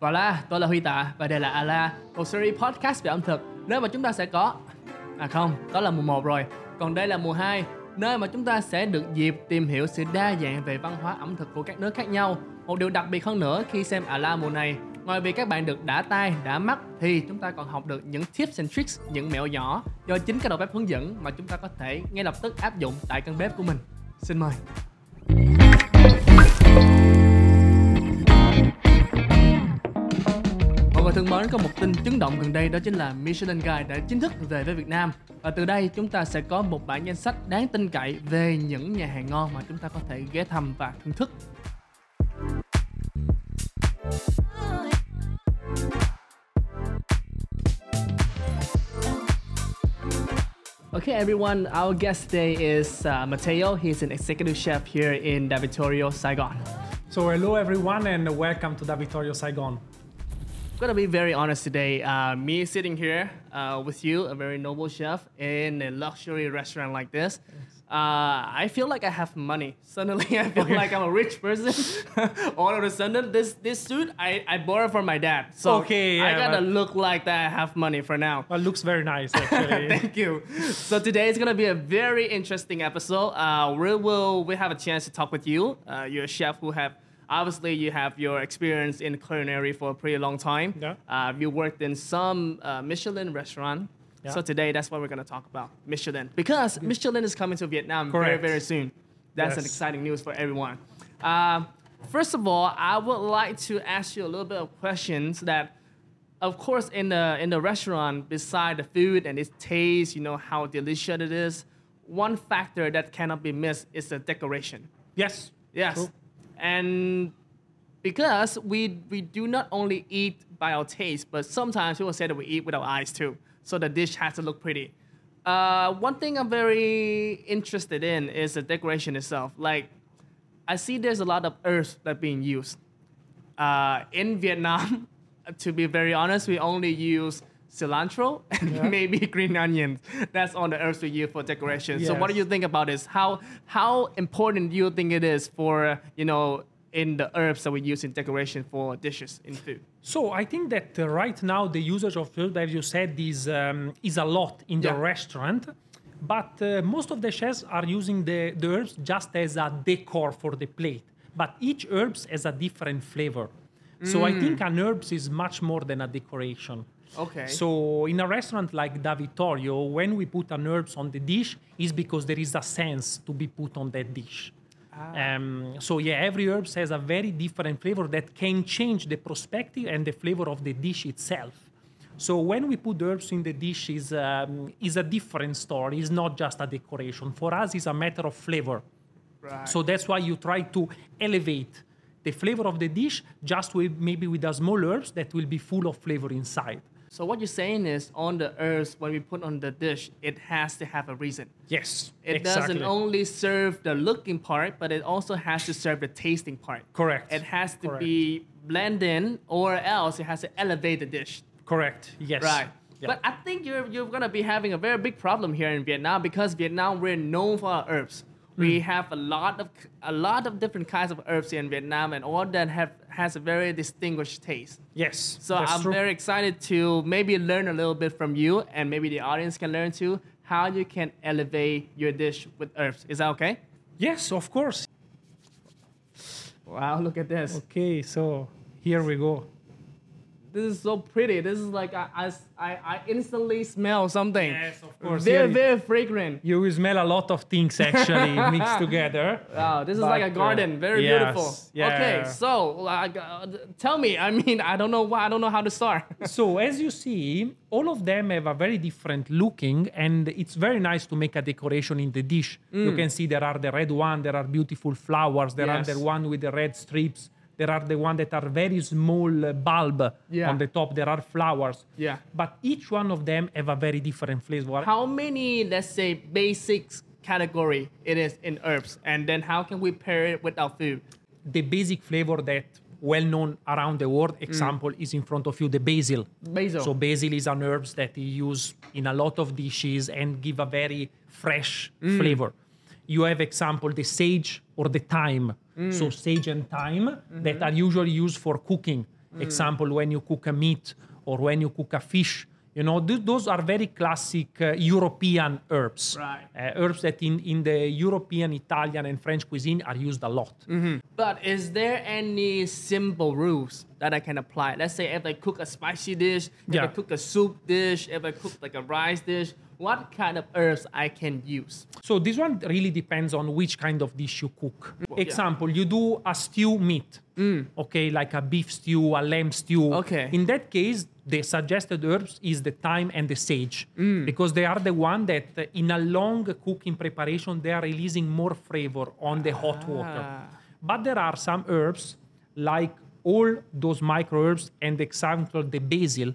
và là, tôi là Huy Tạ và đây là Ala, một series podcast về ẩm thực nơi mà chúng ta sẽ có À không, đó là mùa 1 rồi Còn đây là mùa 2 nơi mà chúng ta sẽ được dịp tìm hiểu sự đa dạng về văn hóa ẩm thực của các nước khác nhau Một điều đặc biệt hơn nữa khi xem Ala mùa này Ngoài việc các bạn được đã tay, đã mắt thì chúng ta còn học được những tips and tricks, những mẹo nhỏ do chính các đầu bếp hướng dẫn mà chúng ta có thể ngay lập tức áp dụng tại căn bếp của mình. Xin mời. Người thân mến, có một tin chấn động gần đây đó chính là Michelin Guide đã chính thức về với Việt Nam. Và từ đây chúng ta sẽ có một bản danh sách đáng tin cậy về những nhà hàng ngon mà chúng ta có thể ghé thăm và thưởng thức. Okay, everyone, our guest today is uh, Matteo. He's an executive chef here in Da Vittorio, Saigon. So hello everyone and welcome to Da Vittorio Saigon. I'm gonna be very honest today. Uh, me sitting here uh, with you, a very noble chef, in a luxury restaurant like this. Uh, I feel like I have money. Suddenly, I feel like I'm a rich person. All of a sudden, this this suit I, I borrowed from my dad. So Okay, I gotta look like that I have money for now. Well, looks very nice actually. Thank you. So today is gonna be a very interesting episode. Uh, we will we have a chance to talk with you. Uh, you're a chef who have obviously you have your experience in culinary for a pretty long time. Yeah. Uh, you worked in some uh, Michelin restaurant. Yeah. So today that's what we're gonna talk about Michelin because Michelin is coming to Vietnam very Correct. very soon. That's an exciting news for everyone. Uh, first of all, I would like to ask you a little bit of questions that of course in the in the restaurant beside the food and its taste you know how delicious it is one factor that cannot be missed is the decoration yes. yes. And because we we do not only eat by our taste but sometimes people say that we eat with our eyes too so the dish has to look pretty. Uh, one thing i'm very interested in is the decoration itself. Like i see there's a lot of earth that being used. Uh, in Vietnam, to be very honest, we only use cilantro and Yeah. maybe green onions. That's on the herbs we use for decoration. So what do you think about this? How how important do you think it is for you know in the herbs that we use in decoration for dishes in food? So I think that uh, right now the usage of herbs, as you said, is um, is a lot in the Yeah. restaurant. But uh, most of the chefs are using the, the herbs just as a decor for the plate. But each herbs has a different flavor. So I think an herbs is much more than a decoration. Okay. So in a restaurant like Da Vittorio, when we put an herbs on the dish, is because there is a sense to be put on that dish. Um, so yeah, every herbs has a very different flavor that can change the perspective and the flavor of the dish itself. So when we put herbs in the dish, is um, is a different story. It's not just a decoration. For us, it's a matter of flavor. Right. So that's why you try to elevate the flavor of the dish just with maybe with a small herbs that will be full of flavor inside. So what you're saying is on the earth, when we put on the dish, it has to have a reason. Yes, It exactly. doesn't only serve the looking part, but it also has to serve the tasting part. Correct. It has to Correct. be blend in, or else it has to elevate the dish. Correct. Yes. Right. Yeah. But I think you're you're gonna be having a very big problem here in Vietnam because Vietnam we're known for our herbs. Hmm. We have a lot of a lot of different kinds of herbs here in Vietnam, and all that have has a very distinguished taste. yes. So I'm true. very excited to maybe learn a little bit from you, and maybe the audience can learn too how you can elevate your dish with herbs. Is that okay? Yes, of course. Wow, look at this. Okay, so here we go. This is so pretty. This is like I, I, I- instantly smell something. Yes, of course. Very, Yeah. very fragrant. You will smell a lot of things actually mixed together. Wow, this is like a uh, garden. Very yes, beautiful. Okay, so like, uh, tell me. I mean, I don't know why. I don't know how to start. so as you see, all of them have a very different looking, and it's very nice to make a decoration in the dish. You can see there are the red one, there are beautiful flowers, there Yes. are the one with the red strips, there are the one that are very small bulb Yeah. on the top. There are flowers. Yeah. But each one of them have a very different flavor. how many, let's say, basics category it is in herbs, and then how can we pair it with our food? the basic flavor that well known around the world mm. example is in front of you the basil Basil. so basil is an herbs that you use in a lot of dishes and give a very fresh mm. flavor you have example the sage or the thyme so sage and thyme that are usually used for cooking Example, when you cook a meat or when you cook a fish, you know, th- those are very classic uh, European herbs. Right. Uh, herbs that in, in the European, Italian, and French cuisine are used a lot. But is there any simple rules that I can apply? Let's say if I cook a spicy dish, if I cook a soup dish, if I cook like a rice dish, what kind of herbs I can use? So this one really depends on which kind of dish you cook. yeah. Example, you do a stew meat, mm. okay, like a beef stew, a lamb stew. Okay. In that case, the suggested herbs is the thyme and the sage mm. because they are the one that uh, in a long cooking preparation they are releasing more flavor on the hot ah. water. But there are some herbs like all those microherbs and example the basil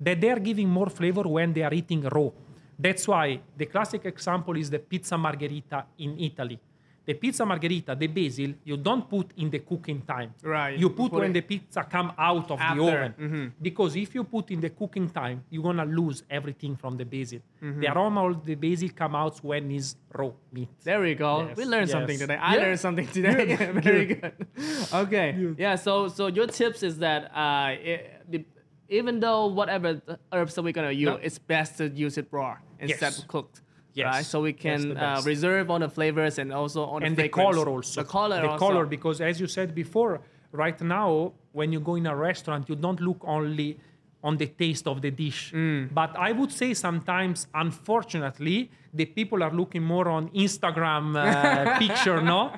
that they are giving more flavor when they are eating raw. That's why the classic example is the pizza margherita in Italy. The pizza margherita, the basil, you don't put in the cooking time. Right, You put put when it the pizza come out of after, the oven. Because if you put in the cooking time, you're gonna lose everything from the basil. The aroma of the basil come out when it's raw meat. There we go. Yes, We learned something yes. today. I Yeah. learned something today. Very good. Okay. Yeah. So so your tips is that uh, it, the, even though whatever herbs that we're gonna use, Yeah. it's best to use it raw instead Yes. of cooked. Yes, Right. So we can uh, reserve all the flavors and also on and the, the color also. The color. The also. color, because as you said before, right now when you go in a restaurant, you don't look only on the taste of the dish. Mm. But I would say sometimes, unfortunately, the people are looking more on Instagram uh, picture, no?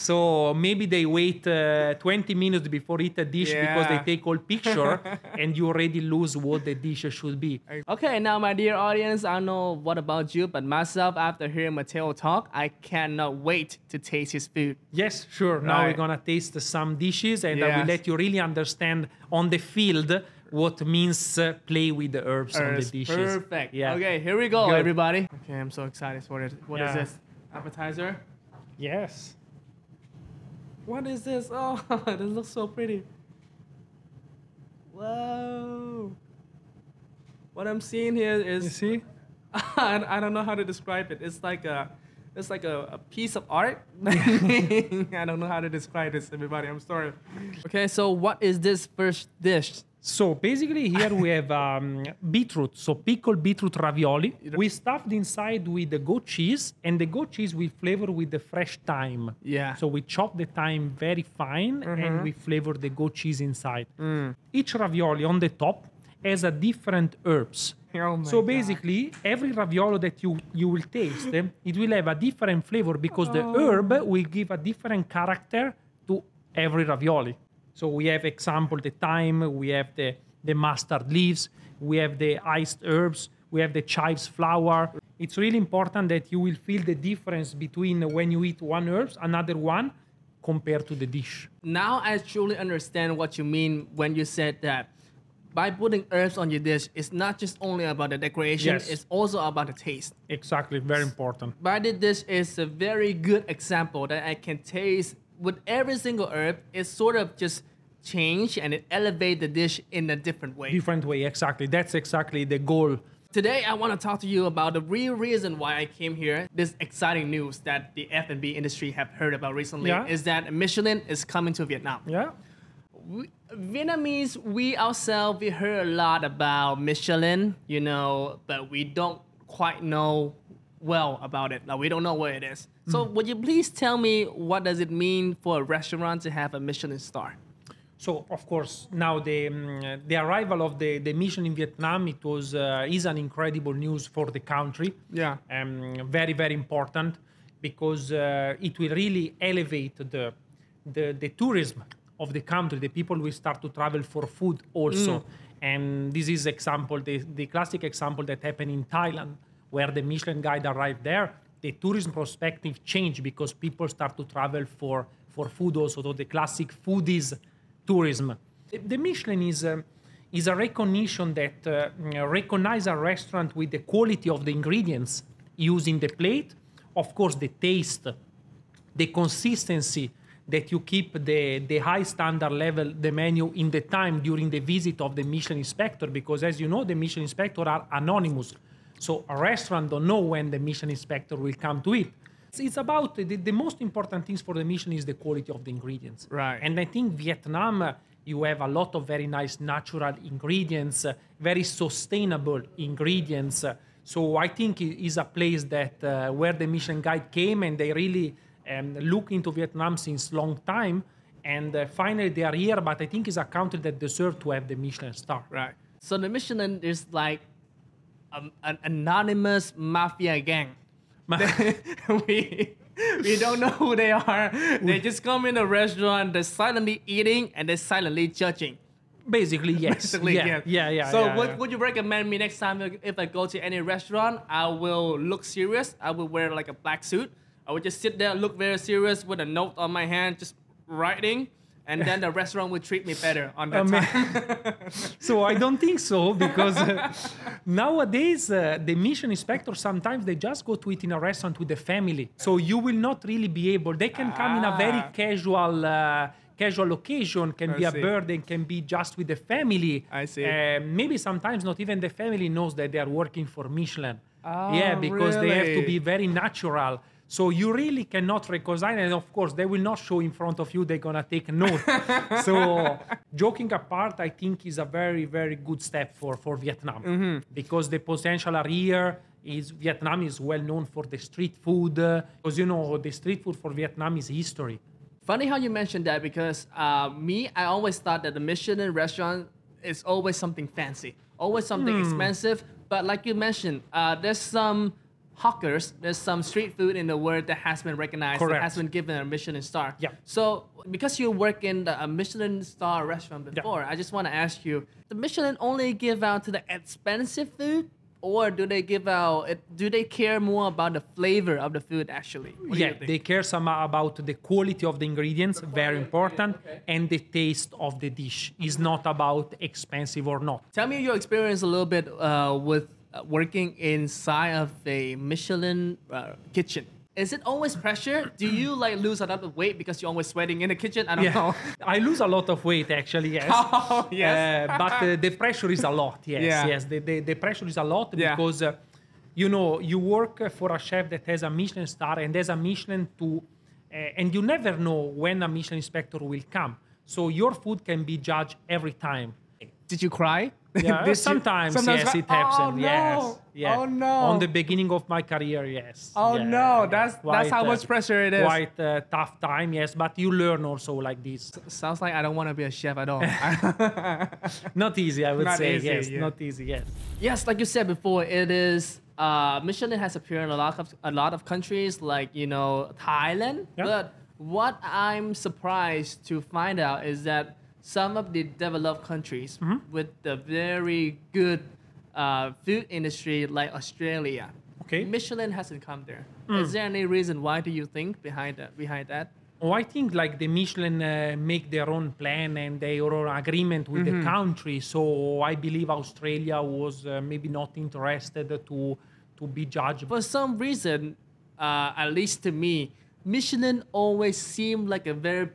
So maybe they wait uh, 20 minutes before eat a dish because they take all picture, and you already lose what the dish should be. Okay, now my dear audience, I don't know what about you, but myself, after hearing Matteo talk, I cannot wait to taste his food. Yes, sure. Now we're gonna taste some dishes, and I will let you really understand on the field what means uh, play with the herbs on the dishes. Perfect. Yeah. Okay, here we go, Good. everybody. Okay, I'm so excited. What is, what is Yeah. this? Appetizer? Yes. What is this? Oh, this looks so pretty. Whoa. What I'm seeing here is You see? I, I don't know how to describe it. It's like a it's like a, a piece of art. I don't know how to describe this, everybody. I'm sorry. Okay, so what is this first dish? So basically, here we have um, beetroot, so pickled beetroot ravioli. We stuffed inside with the goat cheese, and the goat cheese we flavor with the fresh thyme. Yeah. So we chop the thyme very fine, and we flavor the goat cheese inside. Each ravioli on the top has a different herbs. Oh so God. basically, every raviolo that you you will taste, it will have a different flavor because the Oh. herb will give a different character to every ravioli. So we have example the thyme, we have the the mustard leaves, we have the iced herbs, we have the chives flower. It's really important that you will feel the difference between when you eat one herbs, another one, compared to the dish. Now I truly understand what you mean when you said that by putting herbs on your dish, it's not just only about the decoration, Yes. it's also about the taste. Exactly, very important. By the dish is a very good example that I can taste with every single herb. It's sort of just change and it elevate the dish in a different way. Different way, exactly. That's exactly the goal. Today, I want to talk to you about the real reason why I came here. This exciting news that the F&B industry have heard about recently Yeah. is that Michelin is coming to Vietnam. Yeah. We, Vietnamese, we ourselves, we heard a lot about Michelin, you know, but we don't quite know well about it. Like, we don't know what it is. So, mm. would you please tell me what does it mean for a restaurant to have a Michelin star? So of course now the um, the arrival of the the Michelin in Vietnam it was uh, is an incredible news for the country. Yeah. Um, very very important because uh, it will really elevate the, the the tourism of the country. The people will start to travel for food also. And this is example the the classic example that happened in Thailand where the Michelin guide arrived there. The tourism perspective changed because people start to travel for for food also. So the classic foodies tourism. The- Michelin is a, is a recognition that uh, recognize a restaurant with the quality of the ingredients used in the plate, of course the taste, the consistency that you keep the, the high standard level, the menu in the time during the visit of the Michelin inspector, because as you know, the Michelin inspector are anonymous. So a restaurant don't know when the Michelin inspector will come to eat. It's, it's about the, the most important things for the Michelin is the quality of the ingredients. Right. And I think Vietnam You have a lot of very nice natural ingredients, very sustainable ingredients. So I think it is a place that uh, where the Michelin Guide came and they really um, look into Vietnam since long time. And uh, finally they are here, but I think it's a country that deserves to have the Michelin star. Right. So the Michelin is like um, an anonymous mafia gang. we we don't know who they are. They just come in the restaurant, they're silently eating and they're silently judging. Basically, yes. Basically, yeah, yeah. yeah, yeah. So yeah, would, yeah. would you recommend me next time if- if I go to any restaurant, I will look serious. I will wear like a black suit. I would just sit there, look very serious with a note on my hand, just writing, and then the restaurant would treat me better on that Um, time. so I don't think so because uh, nowadays uh, the Michelin inspector sometimes they just go to eat in a restaurant with the family. So you will not really be able. They can come in a very Ah. casual. Uh, Casual occasion can I be a burden can be just with the family. I see. Uh, maybe sometimes not even the family knows that they are working for Michelin. Ah, yeah, because they have to be very natural. So you really cannot reconcile, and of course they will not show in front of you. They're gonna take note. so joking apart, I think is a very very good step for for Vietnam Mm-hmm. because the potential are here. Is Vietnam is well known for the street food because you know the street food for Vietnam is history. Funny how you mentioned that because uh, me, I always thought that the Michelin restaurant is always something fancy, always something Hmm. expensive. But like you mentioned, uh, there's some hawkers, there's some street food in the world that has been recognized, that has been given a Michelin star. Yeah. So because you work in the, a Michelin star restaurant before, I just want to ask you: the Michelin only give out to the expensive food? Or do they give out? Do they care more about the flavor of the food actually? What yeah, they care some about the quality of the ingredients, very important, and the taste of the dish is not about expensive or not. Tell me your experience a little bit uh, with uh, working inside of a Michelin uh, kitchen. Is it always pressure? Do you like lose a lot of weight because you're always sweating in the kitchen? I don't know. I lose a lot of weight actually, yes. Oh, yes. Uh, but uh, the pressure is a lot, yes, Yeah. yes. The, the, the pressure is a lot Yeah. because, uh, you know, you work for a chef that has a Michelin star and has a Michelin to, uh, and you never know when a Michelin inspector will come. So your food can be judged every time. Did you cry? Yeah, Did you- sometimes, sometimes yes, cry? it happens. Oh, no. Yes, yeah. Oh no. On the beginning of my career, yes. Oh, Yeah, no. yeah. That's- that's how much pressure it is. Quite uh, tough time, yes. But you learn also like this. Sounds like I don't want to be a chef at all. Not easy, I would Not say. easy, yes, yeah. not easy. Yes. yes, like you said before, it is. Uh, Michelin has appeared in a lot of a lot of countries, like you know Thailand. Yeah. But what I'm surprised to find out is that some of the developed countries Mm-hmm. with the very good uh, food industry, like Australia, Okay. Mm. Michelin hasn't come there. Is there any reason why do you think behind that? Behind that? Oh, I think like the Michelin uh, make their own plan and their own agreement with Mm-hmm. the country. So I believe Australia was uh, maybe not interested to to be judged. for some reason, uh, at least to me, Michelin always seemed like a very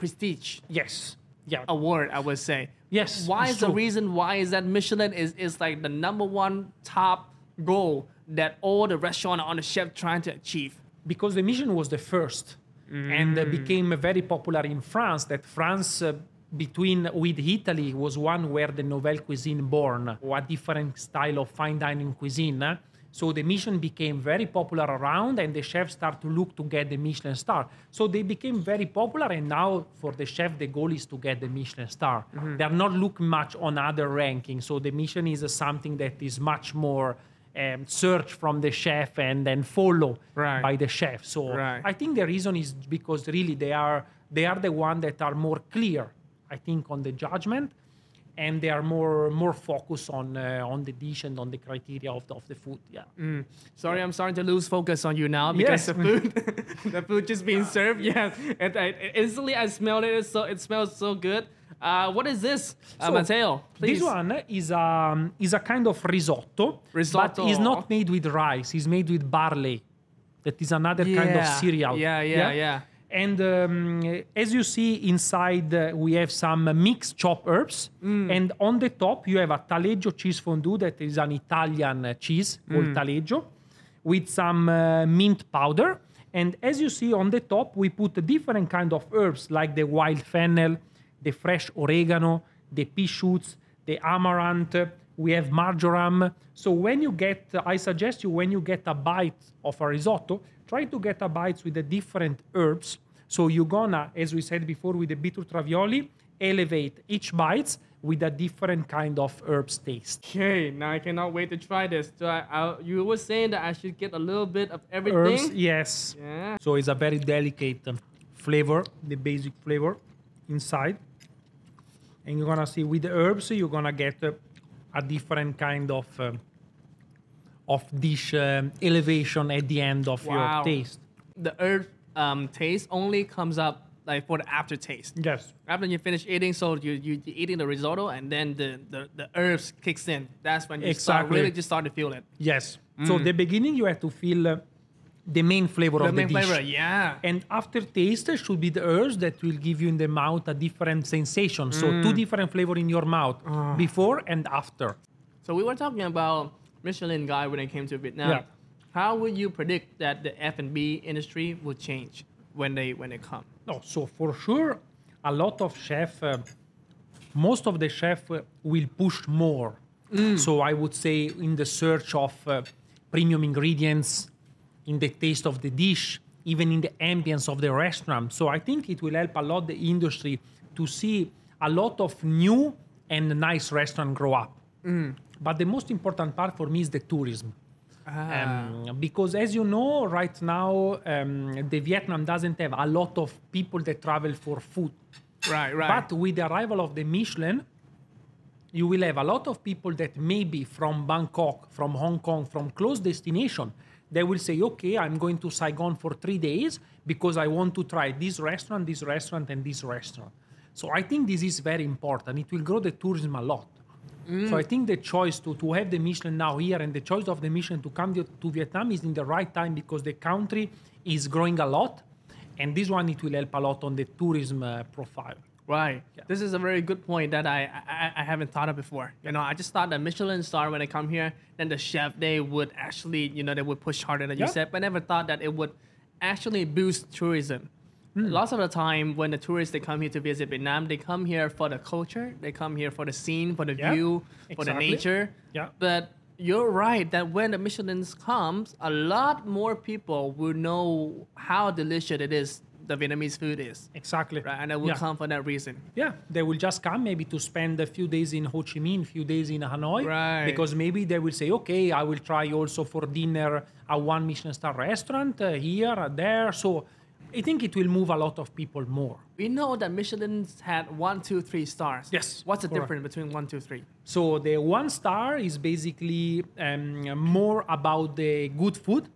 prestige yes. Yeah. award. I would say. Yes, Why is the reason? Why is that Michelin is is like the number one top goal that all the restaurant on the chef trying to achieve? because the Michelin was the first and Mm. uh, became very popular in France. That France, uh, between with Italy, was one where the nouvelle cuisine born, or a different style of fine dining cuisine. So the Michelin became very popular around, and the chefs start to look to get the Michelin star. So they became very popular, and now for the chef, the goal is to get the Michelin star. Mm-hmm. They are not looking much on other rankings. So the Michelin is uh, something that is much more um, search from the chef and then follow Right. by the chef. So Right. I think the reason is because really they are they are the one that are more clear, I think, on the judgment, and they are more more focused on uh, on the dish and on the criteria of the, of the food. Yeah. Sorry, I'm starting to lose focus on you now because Yes. the food, the food just being served. Yes, and I, instantly I smelled it. It's so it smells so good. Uh, what is this, uh, So, Matteo? Please. This one is a is a kind of risotto, Risotto. but it's not made with rice. It's made with barley. That is another kind of Yeah. cereal. Yeah, yeah, yeah. And um, as you see inside, uh, we have some mixed chopped herbs, Mm. and on the top you have a taleggio cheese fondue that is an Italian cheese called Mm. taleggio, with some uh, mint powder. And as you see on the top, we put different kind of herbs like the wild fennel, the fresh oregano, the pea shoots, the amaranth. We have marjoram. So when you get, I suggest you when you get a bite of a risotto, try to get a bite with the different herbs. So you're gonna, as we said before, with the bitter ravioli, elevate each bites with a different kind of herbs taste. Okay, now I cannot wait to try this. So I, I, you were saying that I should get a little bit of everything. Herbs, yes. Yeah. So it's a very delicate um, flavor, the basic flavor inside. And you're gonna see with the herbs, you're gonna get uh, a different kind of um, of dish um, elevation at the end of Wow. your taste. The herb um, taste only comes up like for the aftertaste. Yes. After you finish eating, so you you you're eating the risotto, and then the, the, the herbs kicks in. That's when you start Exactly. really just start to feel it. Yes. So the beginning you have to feel uh, the main flavor Mm. The of main the dish. flavor, yeah. And aftertaste should be the herbs that will give you in the mouth a different sensation. So two Mm. different flavor in your mouth Ah. before and after. So we were talking about Michelin Guide when it came to Vietnam. Yeah. How would you predict that the F and B industry will change when they when they come? No, so for sure, a lot of chef, uh, most of the chef uh, will push more. So I would say in the search of uh, premium ingredients, in the taste of the dish, even in the ambience of the restaurant. So I think it will help a lot the industry to see a lot of new and nice restaurant grow up. But the most important part for me is the tourism. Um, because as you know, right now, um, the Vietnam doesn't have a lot of people that travel for food. Right, right. But with the arrival of the Michelin, you will have a lot of people that maybe from Bangkok, from Hong Kong, from close destination, they will say, okay, I'm going to Saigon for three days because I want to try this restaurant, this restaurant, and this restaurant. So I think this is very important. It will grow the tourism a lot. So I think the choice to, to have the Michelin now here and the choice of the Michelin to come to, Vietnam is in the right time because the country is growing a lot. And this one, it will help a lot on the tourism uh, profile. Right. This is a very good point that I, I I haven't thought of before. You know, I just thought that Michelin star when they come here, then the chef they would actually, you know, they would push harder than you said, but never thought that it would actually boost tourism. Hmm. Lots of the time when the tourists they come here to visit Vietnam, they come here for the culture, they come here for the scene, for the Yeah, view, for the nature. Yeah. But you're right that when the Michelin's comes, a lot more people will know how delicious it is the Vietnamese food is. Exactly. Right, and they will yeah. come for that reason. Yeah, they will just come maybe to spend a few days in Ho Chi Minh, few days in Hanoi. Right. Because maybe they will say, okay, I will try also for dinner a one Michelin star restaurant uh, here, uh, there. So I think it will move a lot of people more. We know that Michelin's had one, two, three stars. Yes, What's the correct. difference between one, two, three? So the one star is basically um, more about the good food,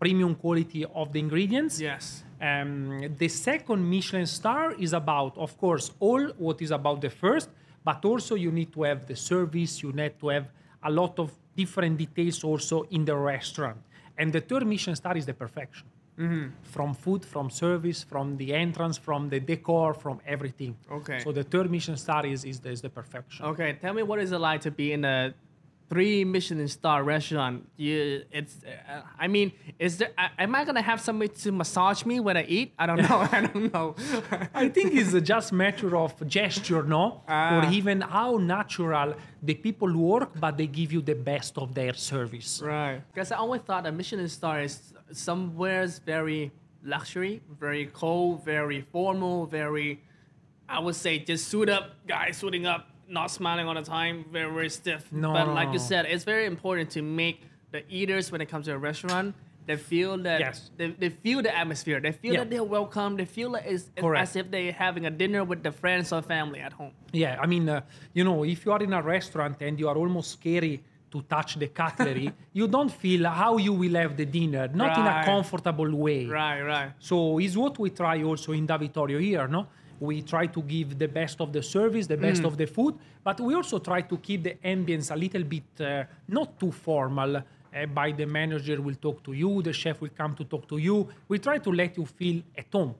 premium quality of the ingredients. Yes. Um, the second Michelin star is about, of course, all what is about the first, but also you need to have the service, you need to have a lot of different details also in the restaurant. And the third Michelin star is the perfection. From food, from service, from the entrance, from the decor, from everything. Okay. So the third Michelin star is, is, the, is the perfection. Okay, tell me what is it like to be in a three Michelin star restaurant? You, it's, uh, I mean, is there? Uh, am I gonna have somebody to massage me when I eat? I don't know. I don't know. I think it's just matter of gesture, no? Ah. Or even how natural the people work, but they give you the best of their service. right. Because I always thought a Michelin star is somewhere's very luxury, very cold, very formal, very, I would say, just suit up, guy suiting up, not smiling all the time, very, very stiff. No, But like you said, it's very important to make the eaters, when it comes to a restaurant, they feel that Yes. they, they feel the atmosphere. They feel Yeah. that they're welcome. They feel like it's, it's as if they're having a dinner with the friends or family at home. Yeah, I mean, uh, you know, if you are in a restaurant and you are almost scary to touch the cutlery, you don't feel how you will have the dinner, not in a comfortable way. Right, right. So is what we try also in Da Vittorio here, no? We try to give the best of the service, the best of the food, but we also try to keep the ambience a little bit uh, not too formal. Uh, by the manager will talk to you, the chef will come to talk to you. We try to let you feel at home.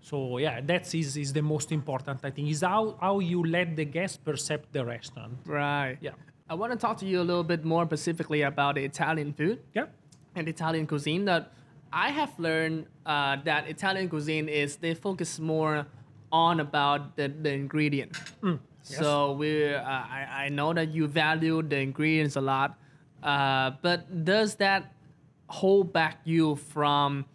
So yeah, that is, is the most important. I think is how how you let the guest perceive the restaurant. Right. Yeah. I want to talk to you a little bit more specifically about the Italian food. Yeah. and Italian cuisine that I have learned uh, that Italian cuisine is they focus more on about the, the ingredient. Mm, So we, uh, I, I know that you value the ingredients a lot, uh, but does that hold back you from,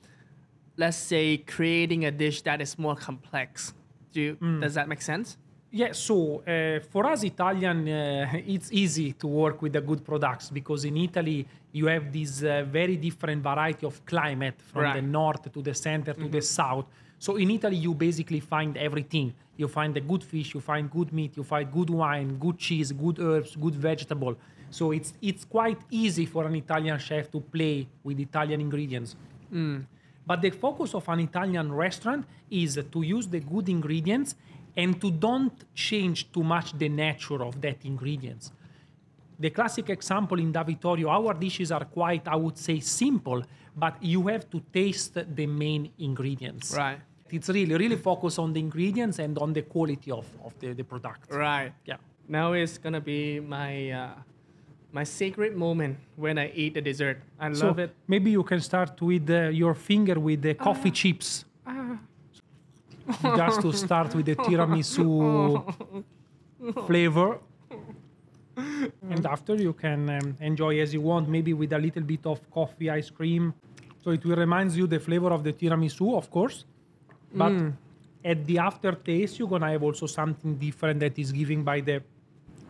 let's say, creating a dish that is more complex? Do you, Mm. Does that make sense? Yeah, so uh, for us Italian, uh, it's easy to work with the good products because in Italy you have this uh, very different variety of climate from Right. the north to the center to the south. So in Italy you basically find everything. You find the good fish, you find good meat, you find good wine, good cheese, good herbs, good vegetable. So it's it's quite easy for an Italian chef to play with Italian ingredients. But the focus of an Italian restaurant is to use the good ingredients and to don't change too much the nature of that ingredients. The classic example in Da Vittorio, our dishes are quite, I would say, simple, but you have to taste the main ingredients. Right. It's really, really focus on the ingredients and on the quality of, of the, the product. Right. Yeah. Now it's gonna be my uh, my secret moment when I eat the dessert. I So love it. maybe you can start with uh, your finger with the coffee chips. Just to start with the tiramisu flavor. And after you can um, enjoy as you want, maybe with a little bit of coffee ice cream. So it will reminds you the flavor of the tiramisu, of course. But at the aftertaste, you're gonna have also something different that is given by the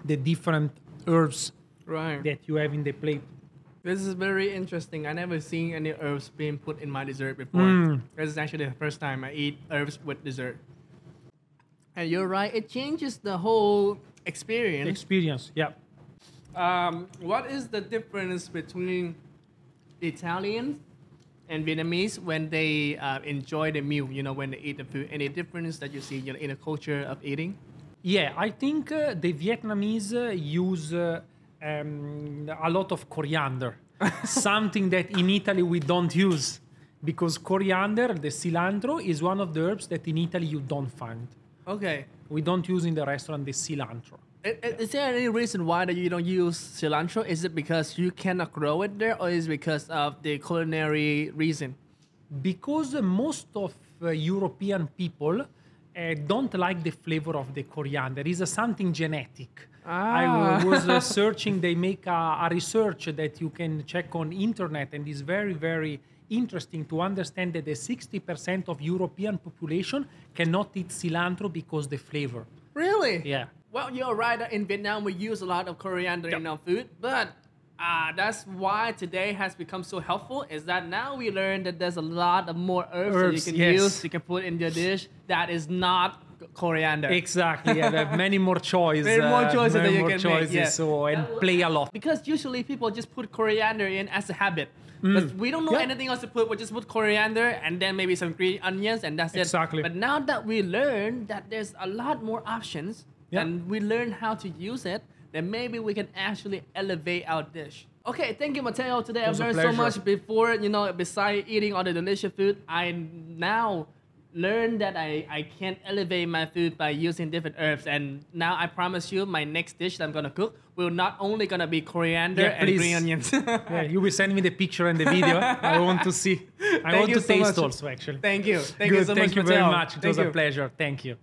the different herbs Right. that you have in the plate. This is very interesting. I never seen any herbs being put in my dessert before. Mm. This is actually the first time I eat herbs with dessert. And you're right, it changes the whole experience. Experience, yeah. Um, what is the difference between Italians and Vietnamese when they uh, enjoy the meal? You know, when they eat the food. Any difference that you see you know, in the culture of eating? Yeah, I think uh, the Vietnamese uh, use uh, um, a lot of coriander, something that in Italy we don't use because coriander, the cilantro, is one of the herbs that in Italy you don't find. Okay. We don't use in the restaurant the cilantro. I- i- Is there any reason why that you don't use cilantro? Is it because you cannot grow it there, or is it because of the culinary reason? because most of uh, European people uh, don't like the flavor of the coriander. It's uh, something genetic. I Ah. w- was uh, searching. They make a, a research that you can check on internet, and it's very, very interesting to understand that the 60% of European population cannot eat cilantro because the flavor. Really? Yeah. Well, you're right. In Vietnam, we use a lot of coriander in our food, but uh, that's why today has become so helpful. Is that now we learn that there's a lot of more herbs, Herbs, that you can yes. use, you can put in your dish that is not coriander. Exactly. Yeah, there are many more choices. Many more choices many that you more can make, choices, yeah. So and play a lot. because usually people just put coriander in as a habit. But we don't know Mm. Yeah. anything else to put. We just put coriander and then maybe some green onions and that's Exactly. it. Exactly. But now that we learn that there's a lot more options Yeah. and we learn how to use it, then maybe we can actually elevate our dish. Okay, thank you, Matteo. Today I've learned so much before, you know, besides eating all the delicious food, I now learned that I, I can elevate my food by using different herbs. And now I promise you, my next dish that I'm gonna cook will not only gonna be coriander Yeah, and please. green onions. Yeah, you will send me the picture and the video. I want to see. I Thank want to so taste much. also, actually. Thank you. Thank Good. you so Thank much, you very much. It Thank was you. a pleasure. Thank you.